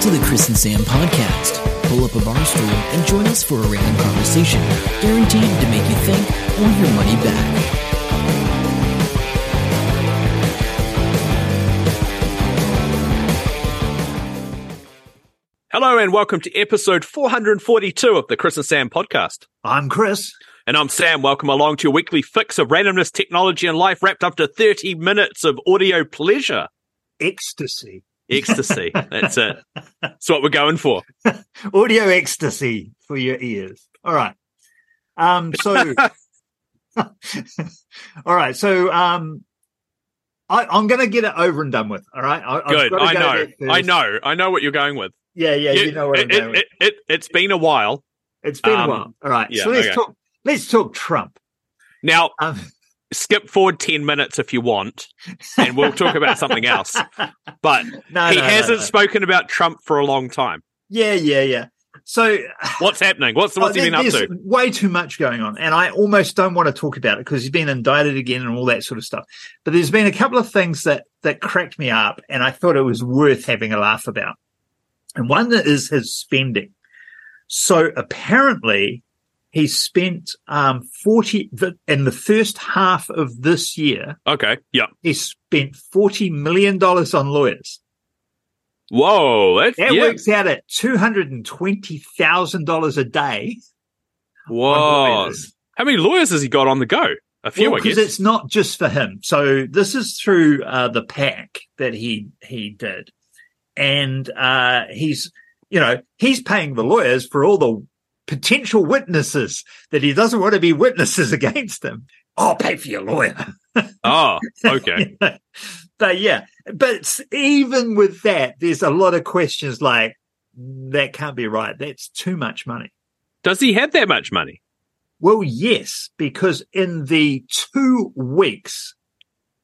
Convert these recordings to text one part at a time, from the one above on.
Welcome to the Chris and Sam podcast. Pull up a bar stool and join us for a random conversation, guaranteed to make you think or your money back. Hello and welcome to episode 442 of the Chris and Sam podcast. I'm Chris. And I'm Sam. Welcome along to your weekly fix of randomness, technology, and life wrapped up to 30 minutes of audio pleasure. Ecstasy. Ecstasy. That's it. That's what we're going for. Audio ecstasy for your ears. All right. Um, so, all right. So, um, I, I'm going to get it over and done with. All right. I, Good. gotta I go know. I know. I know what you're going with. Yeah. Yeah. You, know what it, I'm going it, with. it, it, it's been a while. It's been um, a while. All right. yeah, so let's okay. talk. Let's talk Trump. Now, Um, skip forward 10 minutes if you want, and we'll talk about something else. But no, he no, hasn't no. spoken about Trump for a long time. Yeah. Yeah. Yeah. So What's happening? What's, what's oh, he Oh, been up to? Way too much going on, and I almost don't want to talk about it because he's been indicted again and all that sort of stuff. But there's been a couple of things that that cracked me up, and I thought it was worth having a laugh about. And one that is his spending. So apparently, he spent um, forty in the first half of this year. Okay. Yeah. He spent forty million dollars on lawyers. Whoa. That's, That yeah. works out at two hundred and twenty thousand dollars a day. Whoa. How many lawyers has he got on the go? A few, I because it's not just for him. So this is through uh, the pack that he he did, and uh, he's you know he's paying the lawyers for all the potential witnesses that he doesn't want to be witnesses against him. I'll pay for your lawyer. Oh, okay. but yeah, but even with that, there's a lot of questions like that can't be right. That's too much money. Does he have that much money? Well, yes, because in the two weeks,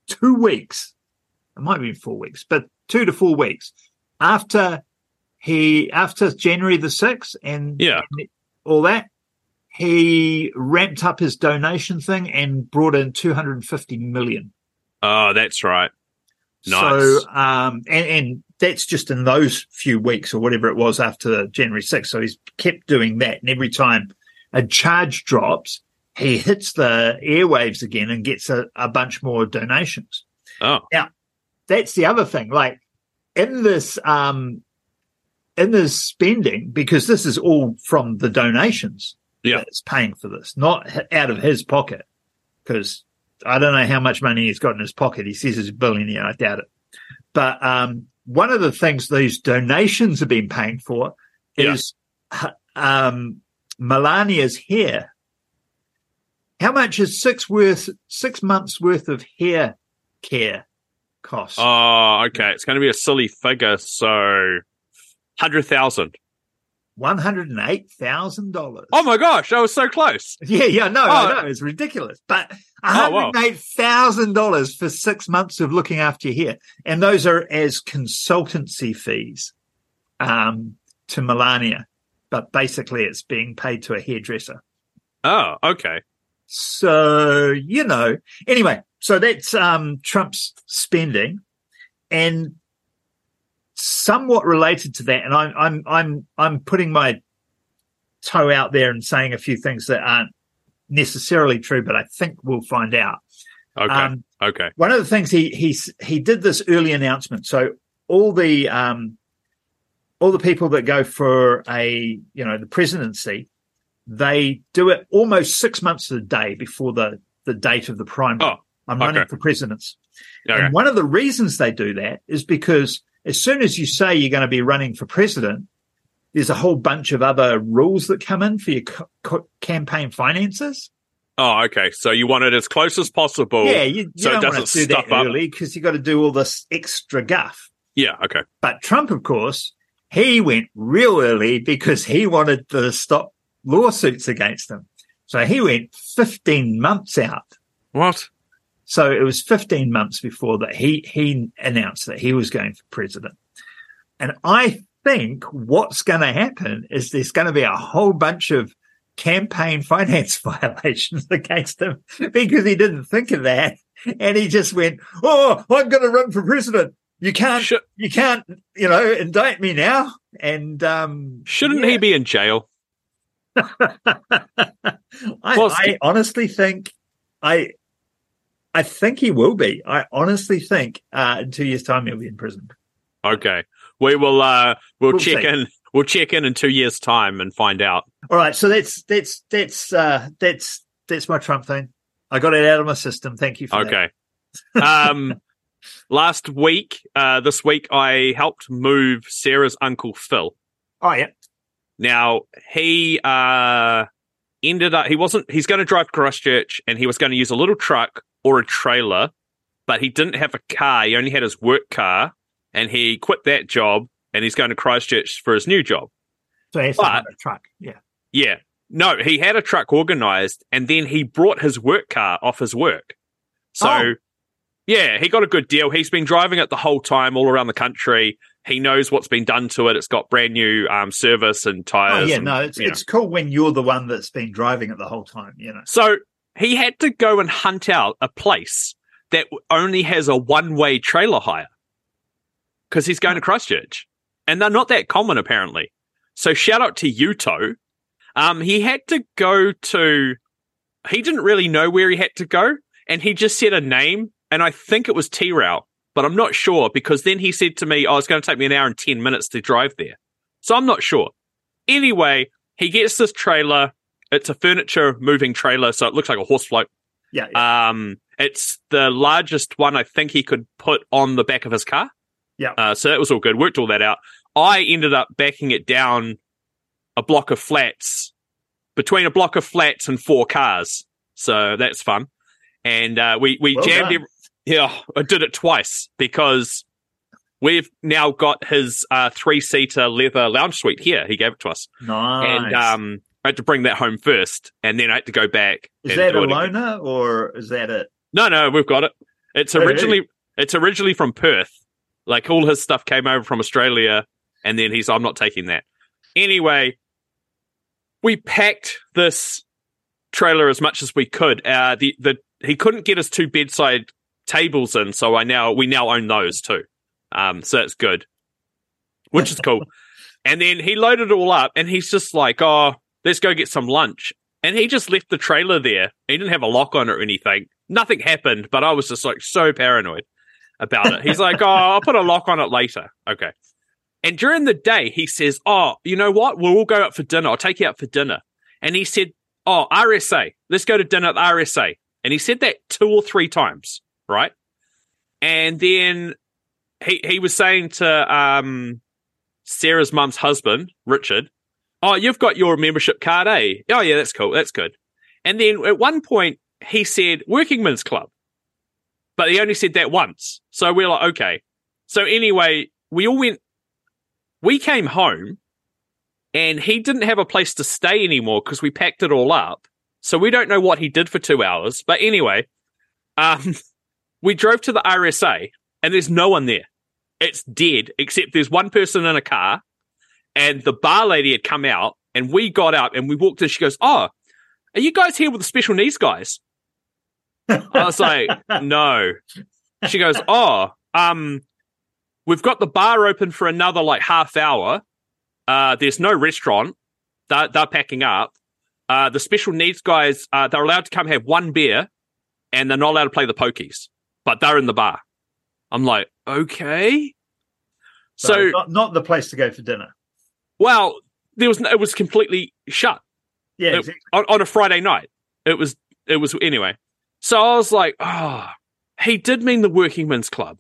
two weeks, it might be four weeks, but two to four weeks after he, after January the 6th and, Yeah. All that, he ramped up his donation thing and brought in 250 million. Oh, that's right. Nice. So, um, and, and that's just in those few weeks or whatever it was after January 6th. So he's kept doing that. And every time a charge drops, he hits the airwaves again and gets a, a bunch more donations. Oh, Now, That's the other thing. Like in this, um, in this spending, because this is all from the donations Yeah. that's paying for this, not out of his pocket. Because I don't know how much money he's got in his pocket. He says he's a billionaire. I doubt it. But um, one of the things these donations have been paying for is um, Melania's hair. How much is six worth six months worth of hair care cost? oh, okay. It's going to be a silly figure. So, hundred thousand. One hundred and eight thousand dollars. Oh my gosh, I was so close. Yeah, yeah, no, Oh. I know it's ridiculous, but one Oh, hundred wow. eight thousand dollars for six months of looking after your hair, and those are as consultancy fees um, to Melania, but basically it's being paid to a hairdresser. Oh, okay. So you know, anyway, so that's um, Trump's spending, and somewhat related to that, and I'm I'm I'm I'm putting my toe out there and saying a few things that aren't necessarily true, but I think we'll find out. Okay. Um, okay. one of the things he he he did this early announcement. So all the um all the people that go for a you know the presidency, they do it almost six months of the day before the the date of the primary. Oh, I'm running okay. for presidents. Okay. And one of the reasons they do that is because as soon as you say you're going to be running for president, there's a whole bunch of other rules that come in for your co- co- campaign finances. Oh, okay. So you want it as close as possible. yeah, you, you so it don't want doesn't to do that up. early because you've got to do all this extra guff. Yeah. Okay. But Trump, of course, he went real early because he wanted to stop lawsuits against him. So he went 15 months out. What? So it was 15 months before that he, he announced that he was going for president. And I think what's going to happen is there's going to be a whole bunch of campaign finance violations against him because he didn't think of that. And he just went, Oh, I'm going to run for president. You can't, Should- you can't, you know, indict me now. And um, Shouldn't yeah. he be in jail? I, Well, I honestly think I I think he will be. I honestly think uh, in two years' time he'll be in prison. Okay. We will uh we'll, We'll check see. in we'll check in in 2 years time and find out. All right, so that's that's that's uh, that's that's my Trump thing. I got it out of my system. Thank you. Okay. Um last week uh this week I helped move Sarah's uncle Phil. Oh yeah. Now, he uh ended up he wasn't he's going to drive to Christchurch and he was going to use a little truck or a trailer, but he didn't have a car. He only had his work car and he quit that job and he's going to Christchurch for his new job. So he But- a truck. Yeah. Yeah. No, he had a truck organized and then he brought his work car off his work. So, Oh. yeah, he got a good deal. He's been driving it the whole time all around the country. He knows what's been done to it. It's got brand new um, service and tires. Oh yeah. and, No, it's know. it's cool when you're the one that's been driving it the whole time. You know. So he had to go and hunt out a place that only has a one way trailer hire because he's going to Christchurch. And they're not that common, apparently. So shout out to Yuto. Um, he had to go to, he didn't really know where he had to go. And he just said a name. And I think it was T-Rail, but I'm not sure because then he said to me, oh, it's going to take me an hour and 10 minutes to drive there. So I'm not sure. Anyway, he gets this trailer. It's a furniture moving trailer, so it looks like a horse float. Yeah. yeah. Um, it's the largest one I think he could put on the back of his car. Yeah. Uh, so that was all good. Worked all that out. I ended up backing it down a block of flats between a block of flats and four cars. So that's fun. And uh, we we Well jammed. Every, yeah, I did it twice because we've now got his uh, three seater leather lounge suite here. He gave it to us, nice. and um, I had to bring that home first, and then I had to go back. is that a again. or is that it? No, no, we've got it. It's Hey, hey. originally it's originally from Perth. Like all his stuff came over from Australia, and then he's I'm not taking that. Anyway, we packed this trailer as much as we could. Uh, the the he couldn't get his two bedside tables in, so I now we now own those too. Um, so it's good, which is cool. And then he loaded it all up, and he's just like, "Oh, let's go get some lunch." And he just left the trailer there. He didn't have a lock on it or anything. Nothing happened, but I was just like so paranoid about it. He's like, "Oh, I'll put a lock on it later." Okay. And during the day, he says, "Oh, you know what? We'll all go out for dinner. I'll take you out for dinner." And he said, "Oh, RSA. Let's go to dinner at RSA." And he said that two or three times, right? And then he he was saying to um Sarah's mum's husband, Richard, "Oh, you've got your membership card, eh? Oh, yeah, that's cool. That's good." And then at one point, he said Working Men's Club, but he only said that once. So we're like, okay. So anyway, we all went. We came home, and he didn't have a place to stay anymore because we packed it all up. So we don't know what he did for two hours. But anyway, um, we drove to the RSA, and there's no one there. It's dead, except there's one person in a car, and the bar lady had come out, and we got up and we walked in. She goes, "Oh, are you guys here with the special needs guys?" I was like, "No." She goes, "Oh, um, we've got the bar open for another like half hour. Uh, there's no restaurant. They're, they're packing up. Uh, the special needs guys, uh, they're allowed to come have one beer, and they're not allowed to play the pokies, but they're in the bar." I'm like, "Okay." So, So, not, not the place to go for dinner. well, there was no, it was completely shut Yeah, It- exactly. on, on a Friday night. It was it was anyway. So I was like, oh, he did mean the Working Men's Club.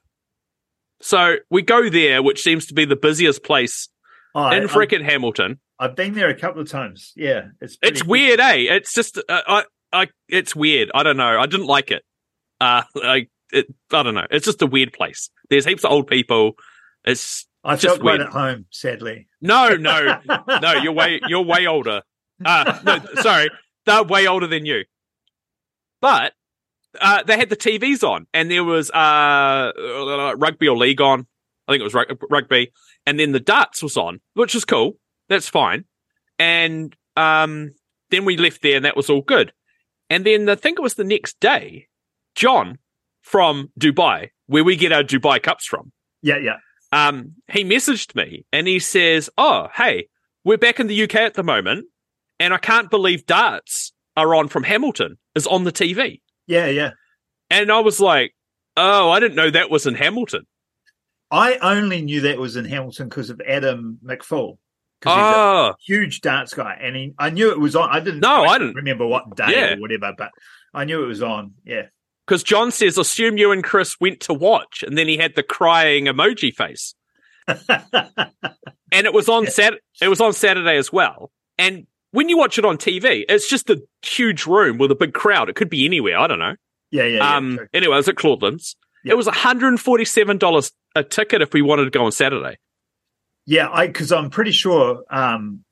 So we go there, which seems to be the busiest place Oh, I, in I've, frickin' Hamilton. I've been there a couple of times. Yeah, it's It's weird, eh? It's just, uh, I, I, it's weird. I don't know. I didn't like it. Uh, I, it, I don't know. It's just a weird place. There's heaps of old people. It's I just felt weird. at home. Sadly, no, no, no. You're way, you're way older. Uh, no, sorry, they're way older than you. But uh, they had the TVs on, and there was uh, rugby or league on. I think it was rug- rugby, and then the darts was on, which was cool. That's fine. And um, then we left there, and that was all good. And then I think it was the next day, John from Dubai, where we get our Dubai cups from. Yeah, yeah. Um, he messaged me and he says, "Oh, hey, we're back in the UK at the moment, and I can't believe darts are on from Hamilton is on the TV." Yeah, yeah. And I was like, "Oh, I didn't know that was in Hamilton." I only knew that was in Hamilton because of Adam McFall. 'Cause he's a Oh, huge darts guy, and he, I knew it was on. I didn't. No, I quite didn't. remember what day Yeah. or whatever, but I knew it was on. Yeah, because John says, "Assume you and Chris went to watch," and then he had the crying emoji face. and it was on. Sat. It was on Saturday as well. And when you watch it on TV, it's just a huge room with a big crowd. It could be anywhere. I don't know. yeah, yeah. yeah, um. true. Anyway, it was at Claudelands. Yeah. It was one hundred and forty-seven dollars a ticket if we wanted to go on Saturday. yeah. I because I'm pretty sure um,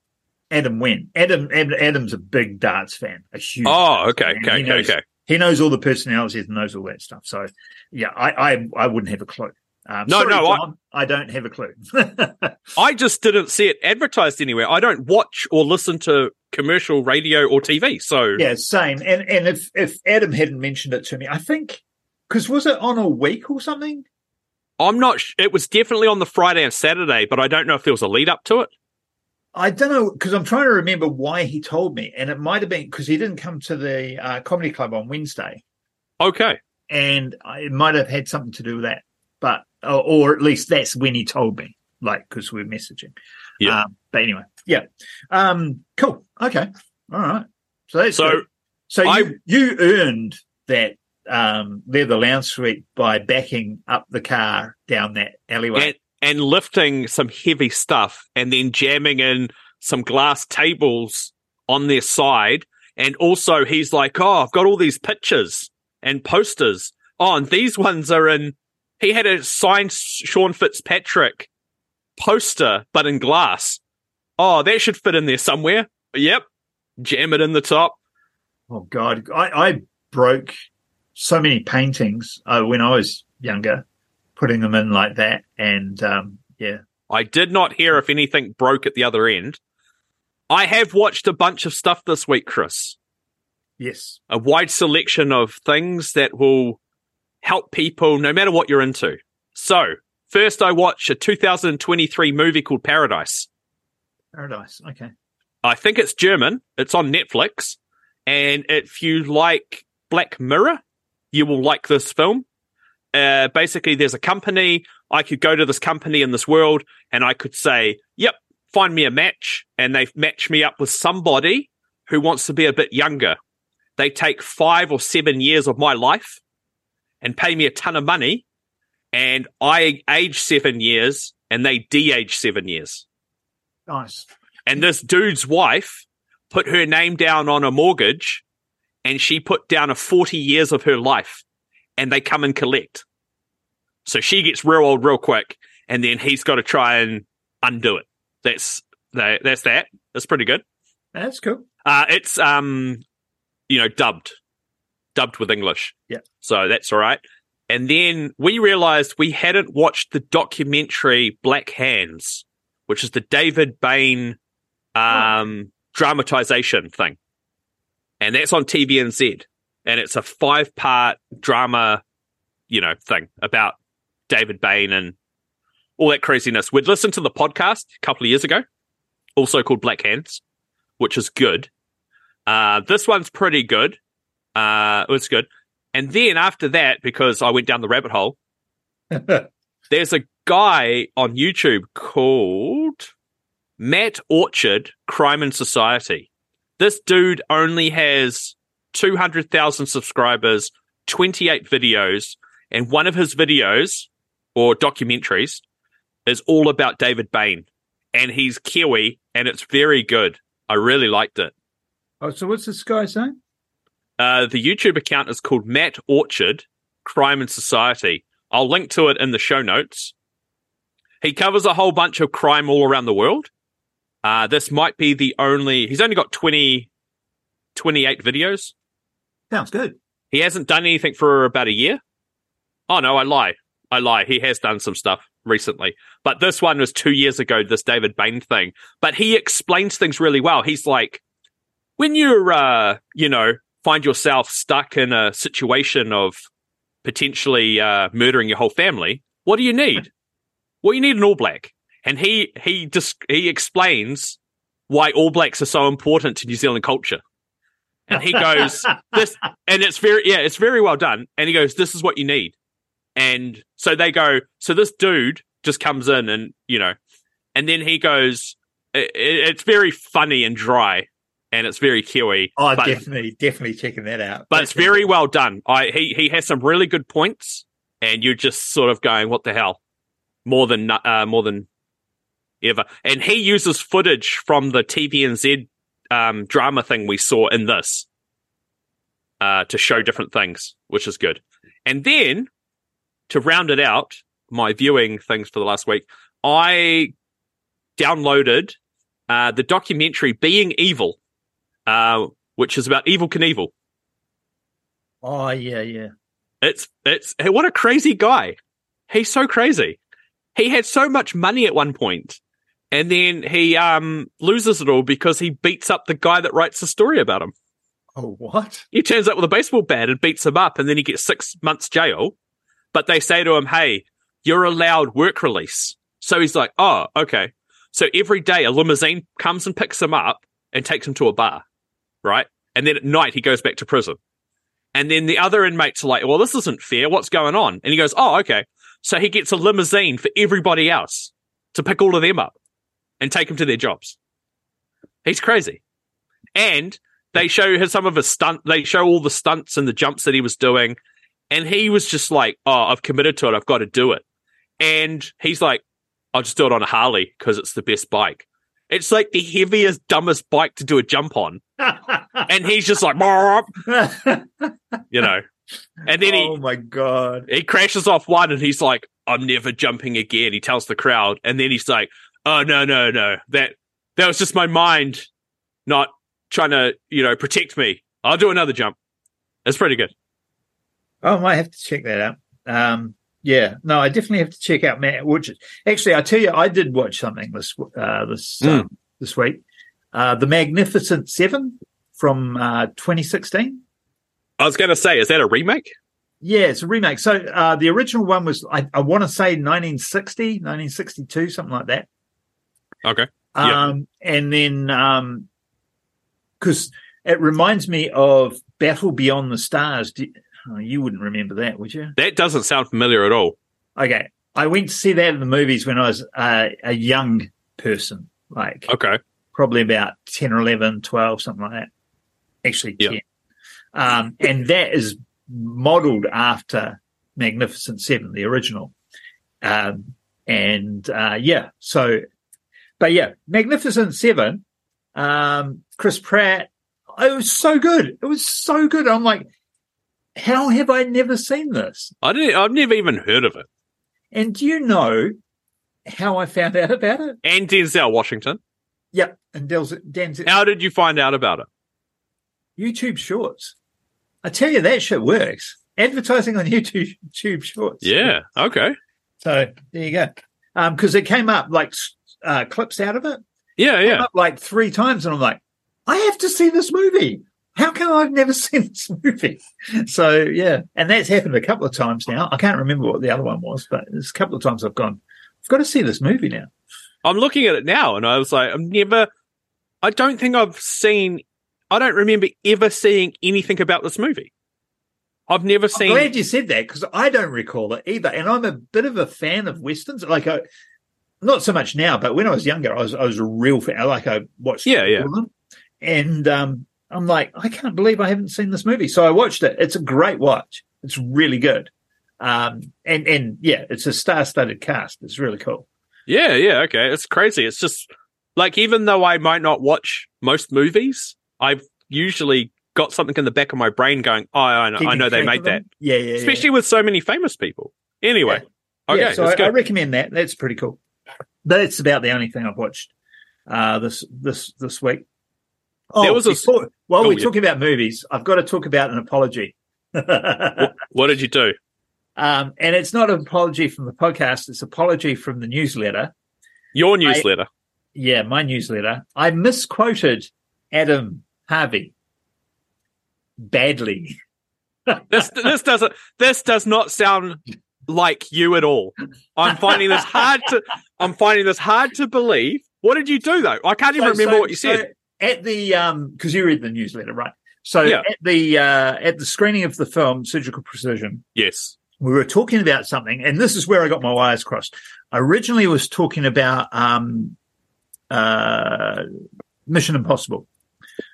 Adam went. Adam, Adam Adam's a big darts fan, a huge. Oh, okay, fan, okay, okay. He knows all the personalities and knows all that stuff. So, yeah, I, I, I wouldn't have a clue. Um, No, sorry, no, I- I, don't have a clue. I just didn't see it advertised anywhere. I don't watch or listen to commercial radio or TV. So yeah, same. And and if if Adam hadn't mentioned it to me, I think because was it on a week or something? I'm not. Sh- it was definitely on the Friday and Saturday, but I don't know if there was a lead up to it. I don't know because I'm trying to remember why he told me, and it might have been because he didn't come to the uh, comedy club on Wednesday, Okay. and I- it might have had something to do with that. But or, or at least that's when he told me, like because we're messaging. Yeah. Um, but anyway, yeah. Um, cool. Okay. All right. So that's So good. so I- you you earned that um leather lounge suite by backing up the car down that alleyway. And, lifting some heavy stuff and then jamming in some glass tables on their side. And also, he's like, Oh, I've got all these pictures and posters. Oh, and these ones are in. He had a signed Sean Fitzpatrick poster, but in glass. Oh, that should fit in there somewhere. Yep. Jam it in the top. Oh God, I, I broke so many paintings uh, when I was younger, putting them in like that, and um, yeah, I did not hear if anything broke at the other end. I have watched a bunch of stuff this week, Chris. yes, a wide selection of things that will help people no matter what you're into. So, first, I watched a 2023 movie called Paradise. paradise. Okay, I think it's German, it's on Netflix. And if you like Black Mirror, you will like this film. Uh, basically, there's a company. I could go to this company in this world and I could say, yep, find me a match. And they match me up with somebody who wants to be a bit younger. They take five or seven years of my life and pay me a ton of money. And I age seven years and they de age seven years. nice. And this dude's wife put her name down on a mortgage and she put down a 40 years of her life and they come and collect. So she gets real old real quick and then he's got to try and undo it. That's that, that's that. That's pretty good. That's cool. Uh, it's um, you know, dubbed, dubbed with English. Yeah. So that's all right. And then we realized we hadn't watched the documentary Black Hands, which is the David Bain um, dramatization thing, and that's on TVNZ, and it's a five-part drama, you know, thing about David Bain and all that craziness. We'd listened to the podcast a couple of years ago, also called Black Hands, which is good. Uh, this one's pretty good. Uh, it's good. And then after that, because I went down the rabbit hole, there's a guy on YouTube called Matt Orchard Crime and Society. This dude only has 200,000 subscribers, 28 videos, and one of his videos or documentaries is all about David Bain. And he's Kiwi, and it's very good. I really liked it. oh, so what's this guy saying? Uh, the YouTube account is called Matt Orchard Crime and Society. I'll link to it in the show notes. He covers a whole bunch of crime all around the world. Uh, this might be the only, he's only got 20, 28 videos. Sounds good. He hasn't done anything for about a year. Oh, no, I lie. I lie. He has done some stuff recently. But this one was two years ago, this David Bain thing. But he explains things really well. He's like, when you're, uh, you know, find yourself stuck in a situation of potentially uh, murdering your whole family, what do you need? well, you need an All Black, and he he just he explains why All Blacks are so important to New Zealand culture. And he goes, this, and it's very, yeah, it's very well done. And he goes, this is what you need. And so they go, so this dude just comes in and, you know, and then he goes, it, it's very funny and dry and it's very Kiwi. Oh, but, definitely, definitely checking that out. but it's very well done. I, he, he has some really good points and you're just sort of going, what the hell? More than, uh, more than ever. And he uses footage from the TVNZ um, drama thing we saw in this uh, to show different things, which is good. And then to round it out, my viewing things for the last week, I downloaded uh, the documentary Being Evel, uh, which is about Evel Knievel. Oh yeah, yeah. It's it's what a crazy guy. He's so crazy. He had so much money at one point, and then he um loses it all because he beats up the guy that writes the story about him. Oh what? He turns up with a baseball bat and beats him up, and then he gets six months jail. But they say to him, "Hey, you're allowed work release." So he's like, "Oh, okay." So every day a limousine comes and picks him up and takes him to a bar, right? And then at night he goes back to prison. And then the other inmates are like, "Well, this isn't fair. What's going on?" And he goes, "Oh, okay." So he gets a limousine for everybody else to pick all of them up and take them to their jobs. He's crazy. And they show some of his stunt. They show all the stunts and the jumps that he was doing, and he was just like, "Oh, I've committed to it. I've got to do it." And he's like, "I'll just do it on a Harley because it's the best bike." It's like the heaviest, dumbest bike to do a jump on, and he's just like, you know. And then he, oh my god. he crashes off one, and he's like, "I'm never jumping again." He tells the crowd, and then he's like, "Oh no, no, no! That that was just my mind, not trying to, you know, protect me. I'll do another jump." It's pretty good. Oh, I might have to check that out. Um, yeah, no, I definitely have to check out Matt. Which actually, I tell you, I did watch something this uh, this Mm. um, this week. Uh, the Magnificent Seven from uh, 2016. I was going to say, is that a remake? Yeah, it's a remake. So uh, the original one was, I, I want to say 1960, 1962, something like that. Okay. Yeah. Um, and then, um, cause it reminds me of Battle Beyond the Stars. Do, oh, you wouldn't remember that, would you? That doesn't sound familiar at all. Okay. I went to see that in the movies when I was uh, a young person, like Okay. probably about 10 or 11, 12, something like that. Actually, Yeah. 10. Um, and that is modeled after Magnificent Seven, the original. Um, and uh, yeah, so, but yeah, Magnificent Seven, um, Chris Pratt, it was so good. It was so good. I'm like, how have I never seen this? I didn't. I've never even heard of it. And do you know how I found out about it? And Denzel Washington. Yep. And Denzel. Denzel. How did you find out about it? YouTube Shorts. I tell you, that shit works. Advertising on YouTube, Shorts. Yeah. Okay. So there you go. Um, because it came up like uh, clips out of it, Yeah. Yeah. like three times, and I'm like, I have to see this movie. How come I have never seen this movie? So yeah, and that's happened a couple of times now. I can't remember what the other one was, but there's a couple of times I've gone, I've got to see this movie now. I'm looking at it now, and I was like, I've never. I don't think I've seen. I don't remember ever seeing anything about this movie. I've never seen. I'm seen. glad you said that because I don't recall it either. And I'm a bit of a fan of westerns. Like, I, not so much now, but when I was younger, I was I was a real fan. Like, I watched Yeah, yeah. them. and um, I'm like, I can't believe I haven't seen this movie. So I watched it. It's a great watch. It's really good. Um, and and yeah, it's a star-studded cast. It's really cool. Yeah, yeah, okay. It's crazy. It's just like even though I might not watch most movies, I've usually got something in the back of my brain going, "Oh, I know, I know they made that." Yeah, yeah, yeah. Especially with so many famous people. Anyway, okay, yeah, so I, I recommend that. That's pretty cool. That's about the only thing I've watched uh, this this this week. Oh, There was a- before- while Oh, we're yeah. talking about movies, I've got to talk about an apology. um, what did you do? and it's not an apology from the podcast; it's apology from the newsletter. Your newsletter. Yeah, my newsletter. I misquoted Adam Harvey badly. this this doesn't this does not sound like you at all. I'm finding this hard to. I'm finding this hard to believe. What did you do though? I can't even So- remember so- what you so said. at the um because you read the newsletter, right? So Yeah. at the uh at the screening of the film Surgical Precision, Yes. we were talking about something, and this is where I got my wires crossed. I originally was talking about um uh Mission Impossible.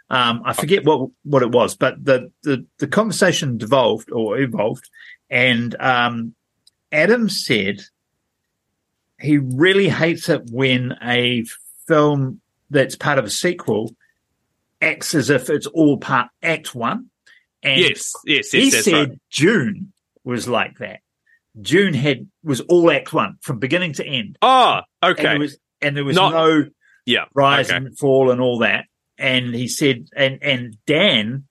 Um, I forget what what it was, but the the the conversation devolved or evolved, and um, Adam said he really hates it when a film that's part of a sequel acts as if it's all part Act One. And Yes. Yes. Yes. he that's said right. Dune was like that. Dune had was all Act One from beginning to end. Oh, And okay. there was and there was Not- no yeah. rise okay. and fall and all that. And he said, and and Dan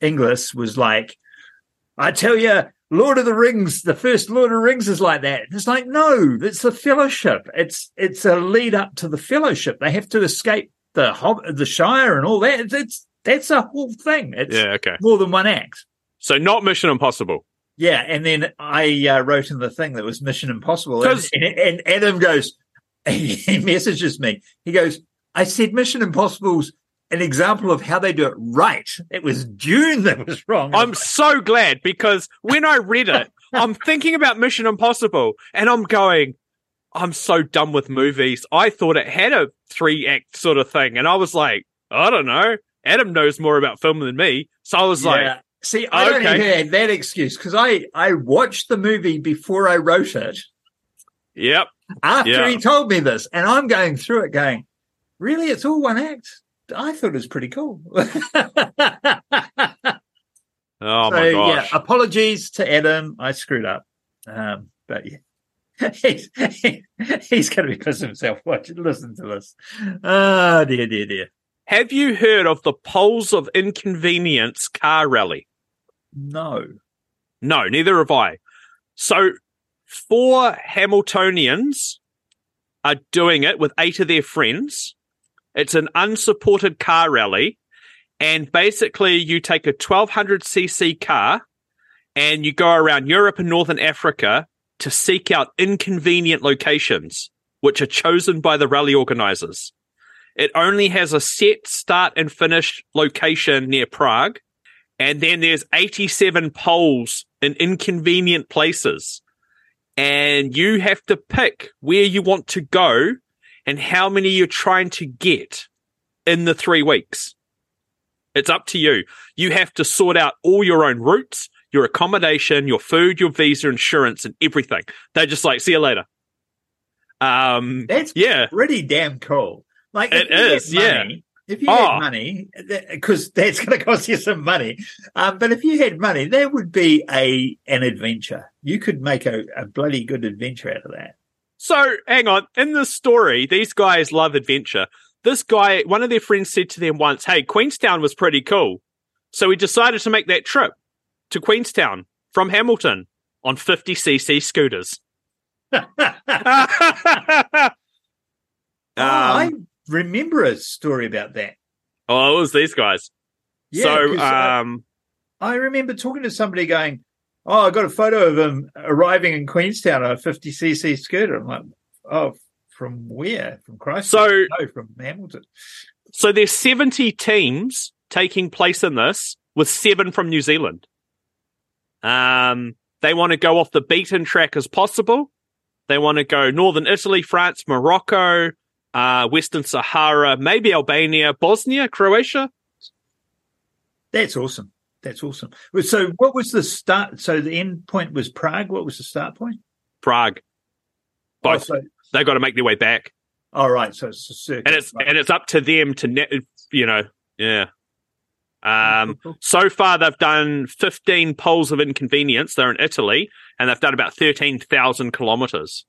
Inglis was like, I tell you, Lord of the Rings, the first Lord of the Rings is like that. It's like, no, it's the Fellowship. It's it's a lead up to the Fellowship. They have to escape the Hob- the Shire and all that. It's, it's that's a whole thing. It's Yeah. Okay. more than one act. So not Mission Impossible. Yeah, and then I uh, wrote in the thing that was Mission Impossible, and, and, and Adam goes, he messages me. He goes, "I said Mission Impossible's an example of how they do it right. It was Dune that was wrong." I'm so glad because when I read it, I'm thinking about Mission Impossible and I'm going, I'm so done with movies. I thought it had a three act sort of thing. And I was like, I don't know. Adam knows more about film than me. So I was like, See, I don't Okay. even have that excuse because I I watched the movie before I wrote it yep. after Yeah. he told me this, and I'm going through it, going, "Really? It's all one act." I thought it was pretty cool. Oh so, my yeah, gosh. apologies to Adam. I screwed up. Um, but yeah, he's, he's going to be pissing himself watching, listen to this. Oh, dear, dear, dear. Have you heard of the Poles of Inconvenience car rally? No. No, neither have I. So, four Hamiltonians are doing it with eight of their friends. It's an unsupported car rally. And basically, you take a 1200cc car and you go around Europe and Northern Africa to seek out inconvenient locations, which are chosen by the rally organizers. It only has a set start and finish location near Prague. And then there's 87 poles in inconvenient places. And you have to pick where you want to go and how many you're trying to get in the three weeks. It's up to you. You have to sort out all your own routes, your accommodation, your food, your visa, insurance, and everything. They're just like, see you later. Um, That's yeah, pretty damn cool. Like, it is, if you had is, yeah. If you Oh. had money, because that's going to cost you some money. Um, but if you had money, that would be a an adventure. You could make a, a bloody good adventure out of that. So hang on. In this story, these guys love adventure. This guy, one of their friends said to them once, Hey, Queenstown was pretty cool. So we decided to make that trip to Queenstown from Hamilton on 50cc scooters. um, oh, I remember a story about that. oh, it was these guys. Yeah, so, uh, um, I remember talking to somebody going, "Oh, I got a photo of him arriving in Queenstown on a 50cc scooter." I'm like, "Oh, from where? From Christchurch? So- no, from Hamilton." so there's 70 teams taking place in this with seven from New Zealand. Um, they want to go off the beaten track as possible. They want to go Northern Italy, France, Morocco, uh, Western Sahara, maybe Albania, Bosnia, Croatia. That's awesome. That's awesome. So, what was the start? So, the end point was Prague. What was the start point? Prague. Both. Oh, so, They've got to make their way back, all right. So it's a circuit. and it's Right. and it's up to them to net. You know, yeah. Um, so far they've done 15 poles of inconvenience. They're in Italy, and they've done about 13,000 kilometers.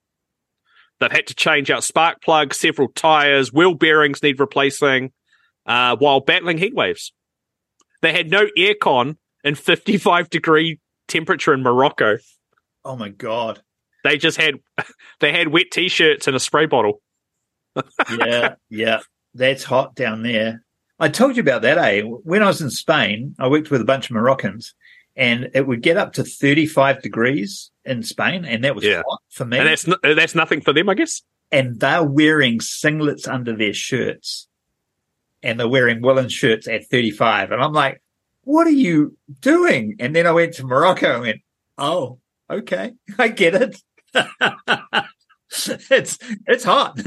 They've had to change out spark plugs, several tires, wheel bearings need replacing, uh, while battling heat waves. They had no aircon in 55 degree temperature in Morocco. oh my god. They just had they had wet t-shirts and a spray bottle. yeah, yeah, that's hot down there. I told you about that, eh? When I was in Spain, I worked with a bunch of Moroccans, and it would get up to 35 degrees in Spain, and that was Yeah. hot for me. And that's n- that's nothing for them, I guess. and they're wearing singlets under their shirts, and they're wearing woolen shirts at 35, and I'm like, what are you doing? And then I went to Morocco and went, oh, okay, I get it. it's it's hot.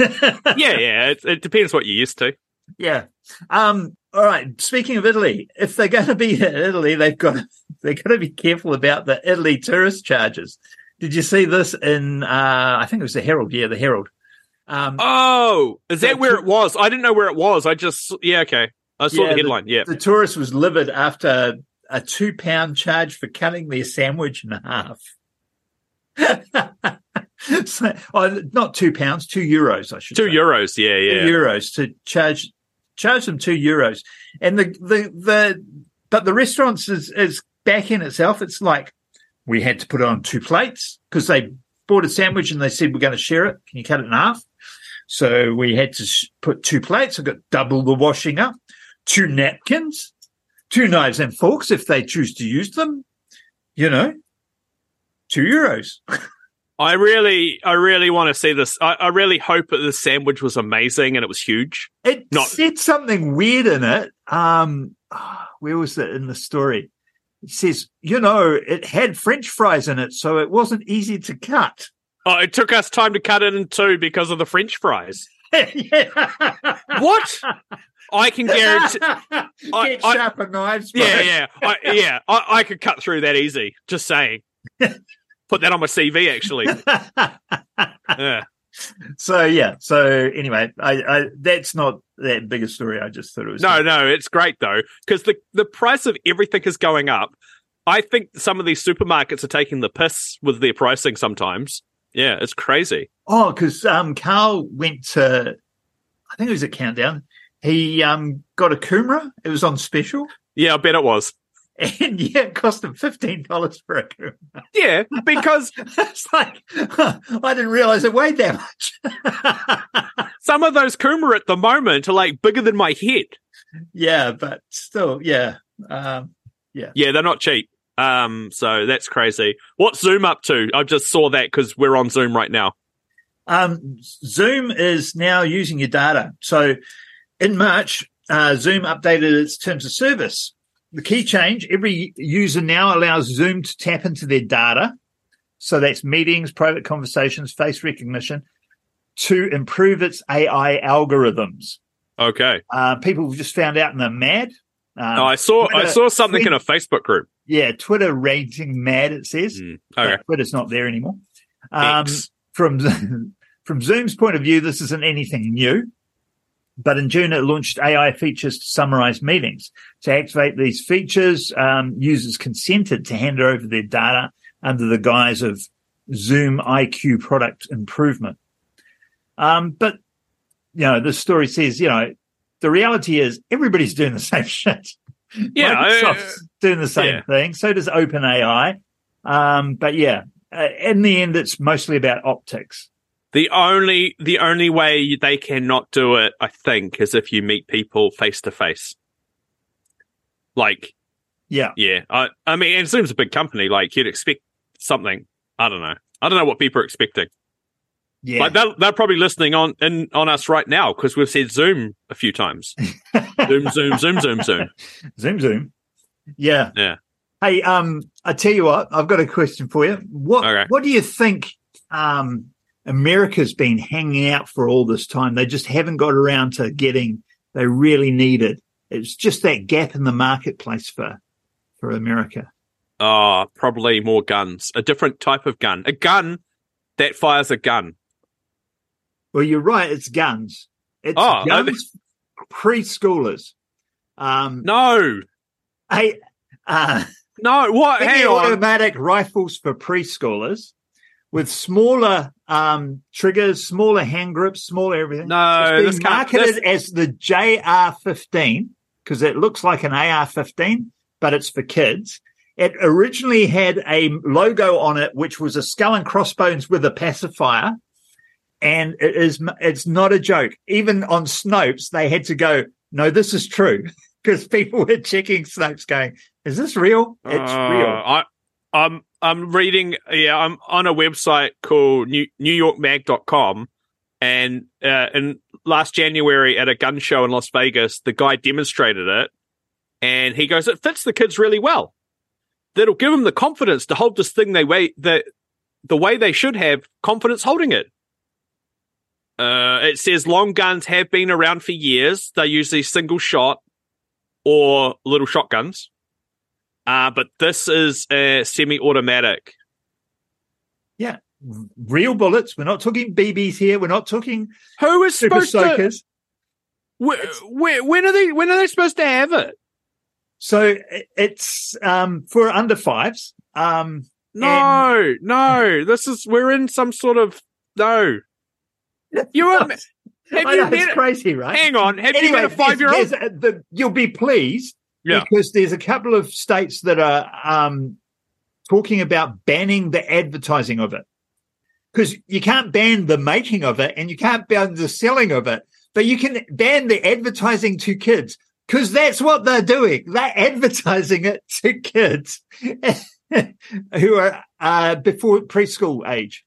Yeah, yeah. It, it depends what you're used to. Yeah. Um, all right. Speaking of Italy, if they're going to be in Italy, they've got they're going to be careful about the Italy tourist charges. Did you see this in? Uh, I think it was the Herald. Yeah, the Herald. Um, Oh, is that where it was? I didn't know where it was. I just yeah, okay. I saw Yeah, the headline. yeah. The tourist was livid after a two pound charge for cutting their sandwich in half. so, oh, not two pounds, two euros. I should Two say. euros. Yeah, yeah. two euros to charge charge them two euros and the the the but the restaurants is is back in itself it's like we had to put on two plates because they bought a sandwich and they said we're going to share it can you cut it in half so we had to sh- put two plates i got double the washing up two napkins two knives and forks if they choose to use them you know two euros I really, I really want to see this. I, I really hope that this sandwich was amazing and it was huge. It Not- said something weird in it. Um, where was it in the story? It says, you know, it had French fries in it, so it wasn't easy to cut. Oh, it took us time to cut it in two because of the French fries. What? I can guarantee. Get I- I- sharper knives. bro. Yeah, yeah, I, yeah. I, I could cut through that easy. Just saying. Put that on my CV. Actually, yeah. So yeah. So anyway, I, I that's not that big a story. I just thought it was No, no, it's great though because the the price of everything is going up. I think some of these supermarkets are taking the piss with their pricing sometimes. Yeah, it's crazy. Oh, because um, Carl went to, I think it was a countdown. He um got a Kumara. It was on special, Yeah, I bet it was. And yeah, it cost him fifteen dollars for a Kumara. Yeah, because it's like huh, I didn't realize it weighed that much. some of those Kumara at the moment are like bigger than my head. yeah, but still, yeah. Um, Yeah, they're not cheap. Um, so that's crazy. What's Zoom up to? I just saw that because we're on Zoom right now. Um, Zoom is now using your data. So in March, uh, Zoom updated its terms of service. The key change every user now allows Zoom to tap into their data. So that's meetings, private conversations, face recognition to improve its AI algorithms. Okay. Uh, people just found out and they're mad. Um, Oh, I saw I saw something in a Facebook group. yeah, Twitter rating mad, it says. Mm, Okay. But Twitter's not there anymore. Um, from from Zoom's point of view, this isn't anything new. But in June, it launched AI features to summarize meetings. To activate these features, um, users consented to hand over their data under the guise of Zoom IQ product improvement. Um, but you know, the story says, you know, the reality is everybody's doing the same shit. Yeah, I- doing the same yeah. thing. So does OpenAI. Um, but yeah, uh, in the end, it's mostly about optics. The only the only way they cannot do it, I think, is if you meet people face to face. Like, Yeah. yeah, I I mean, and Zoom's a big company. Like, you'd expect something. I don't know. I don't know what people are expecting. Yeah. Like, they're, they're probably listening on in on us right now because we've said Zoom a few times. zoom, zoom, zoom, zoom, zoom. zoom, zoom. Yeah. Yeah. Hey, um, I tell you what, I've got a question for you. What Okay. what do you think um America's been hanging out for all this time? They just haven't got around to getting they really needed. It it's just that gap in the marketplace for for America. Oh, probably more guns. A different type of gun. A gun that fires a gun. Well, you're right, it's guns. It's Oh, guns preschoolers. Um No, hey uh no. What? Hang on. automatic rifles for preschoolers with smaller um, triggers, smaller hand grips, smaller everything. No, it's this being can't- marketed this- as the JR15 because it looks like an AR15, but it's for kids. It originally had a logo on it, which was a skull and crossbones with a pacifier. And it is, it's not a joke. Even on Snopes, they had to go, no, this is true. Because people were checking Snopes going, Is this real? It's Uh, real. I, I'm I'm reading. Yeah, I'm on a website called New, NewYorkMag.com, and uh, in last January at a gun show in Las Vegas, the guy demonstrated it, and he goes, "It fits the kids really well. That'll give them the confidence to hold this thing they way the the way they should have confidence holding it." Uh, it says long guns have been around for years. They're usually single shot or little shotguns. Uh, but this is a semi-automatic. Yeah, real bullets. We're not talking BBs here. We're not talking Who is super supposed to? soakers. Wh- wh- when are they? When are they supposed to have it? So it's um, for under fives. Um, No, no. This is we're in some sort of no. You are. Have I you know, it's met? crazy, right? Hang on. Have you anyway, met a there's- there's the- you'll be pleased Yeah. because there's a couple of states that are um, talking about banning the advertising of it. Because you can't ban the making of it and you can't ban the selling of it, but you can ban the advertising to kids because that's what they're doing. They're advertising it to kids who are uh, before preschool age.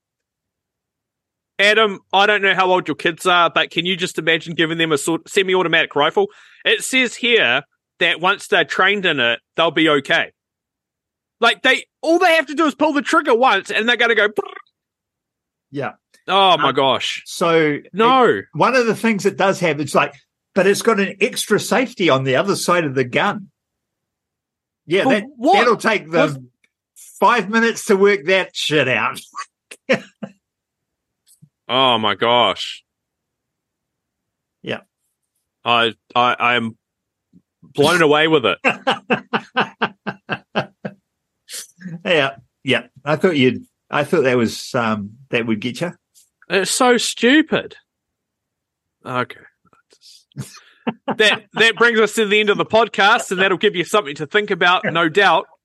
Adam, I don't know how old your kids are, but can you just imagine giving them a sort semi-automatic rifle? It says here that once they're trained in it, they'll be okay. Like they, all they have to do is pull the trigger once, and they're going to go. Yeah. Oh my Um, gosh! So No, one of the things it does have, it's like, but it's got an extra safety on the other side of the gun. Yeah, But that, what? that'll take them What's- five minutes to work that shit out. oh my gosh! Yeah. I, I, I am blown away with it. yeah, yeah. I thought you'd. I thought that was um that would get you. It's so stupid. Okay. that that brings us to the end of the podcast, and that'll give you something to think about, no doubt.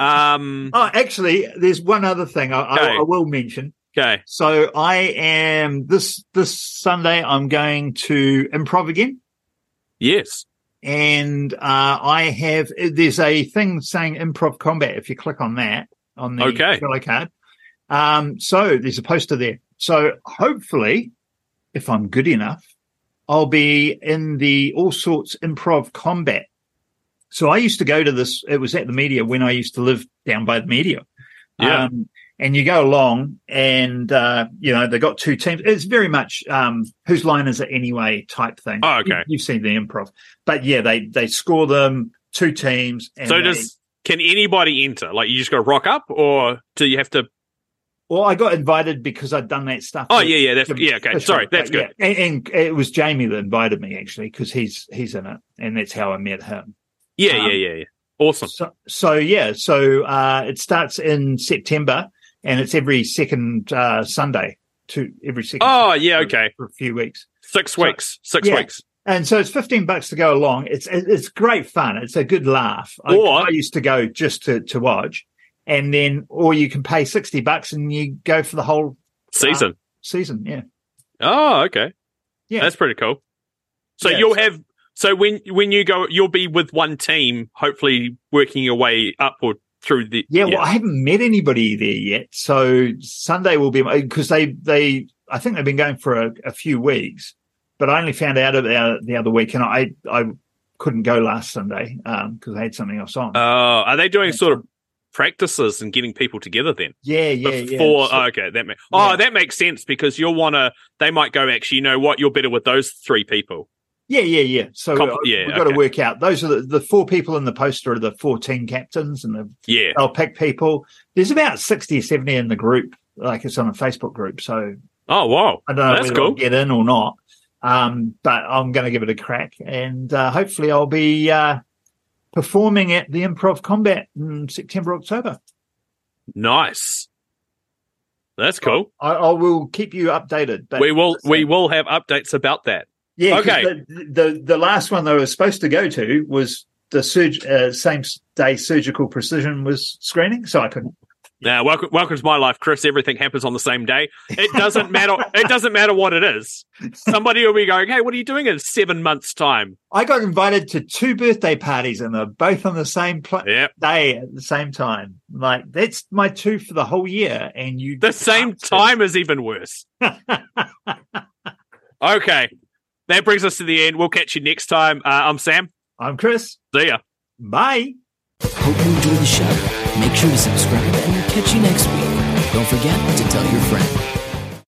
Um. Oh, actually, there's one other thing I, Okay. I, I will mention. Okay. So I am this this Sunday. I'm going to improv again. Yes. And uh, I have there's a thing saying improv combat. If you click on that on the Okay. yellow card, um, so there's a poster there. So hopefully, if I'm good enough, I'll be in the all sorts improv combat. So I used to go to this. It was at the media when I used to live down by the media. Yeah. Um, and you go along and, uh, you know, they've got two teams. It's very much, um, whose line is it anyway type thing. Oh, okay. You, have seen the improv, but yeah, they, they score them two teams. And So they- does can anybody enter? Like you just got to rock up, or do you have to? well, I got invited because I'd done that stuff. Oh with- yeah, yeah. That's yeah. Okay. Sorry. That's but good. yeah. And, and it was Jamie that invited me actually because he's, he's in it and that's how I met him. Yeah. Um, Yeah. Yeah. Yeah. Awesome. So, so yeah, so uh, it starts in September and it's every second uh, Sunday to every second. Oh yeah. for- Okay. for a few weeks. Six So- weeks. Six yeah. weeks. And so it's 15 bucks to go along. It's it's great fun. It's a good laugh. Or- I used to go just to, to watch. And then, or you can pay 60 bucks and you go for the whole Season. season. Yeah. Oh, okay. Yeah. That's pretty cool. So Yeah, you'll have so when when you go, you'll be with one team, hopefully working your way upward through the. Yeah. Well, I haven't met anybody there yet. So Sunday will be, because they, they, I think they've been going for a, a few weeks, but I only found out about the other week and I, I couldn't go last Sunday, um, because I had something else on. Oh, are they doing sort of practices and getting people together then? yeah. Yeah. Yeah. Before, So- oh, okay, that makes oh Yeah. that makes sense because you'll want to. They might go. Actually, you know what? You're better with those three people. Yeah, yeah, yeah. So Comp- uh, yeah, we've got okay. to work out. Those are the, the four people in the poster are the four team captains, and the, Yeah. they'll pick people. There's about 60 or 70 in the group, like it's on a Facebook group. So Oh wow, I don't know that's whether I'll cool. get in or not. Um, but I'm going to give it a crack, and uh, hopefully I'll be uh, performing at the Improv Combat in September, October. Nice. That's cool. I, I will keep you updated. But we will we will have updates about that. Yeah. Okay. The, the the last one that I was supposed to go to was the surg- uh, same day surgical precision was screening, so I couldn't. Now, welcome, welcome to my life, Chris. Everything happens on the same day. It doesn't matter. It doesn't matter what it is. Somebody will be going, "Hey, what are you doing in seven months' time?" I got invited to two birthday parties, and they're both on the same pl- Yeah, day at the same time. Like that's my two for the whole year, and you the same time is even worse. Okay, that brings us to the end. We'll catch you next time. Uh, I'm Sam. I'm Chris. See ya. Bye. Hope you enjoyed the show. Make sure to subscribe and we'll catch you next week. Don't forget to tell your friend.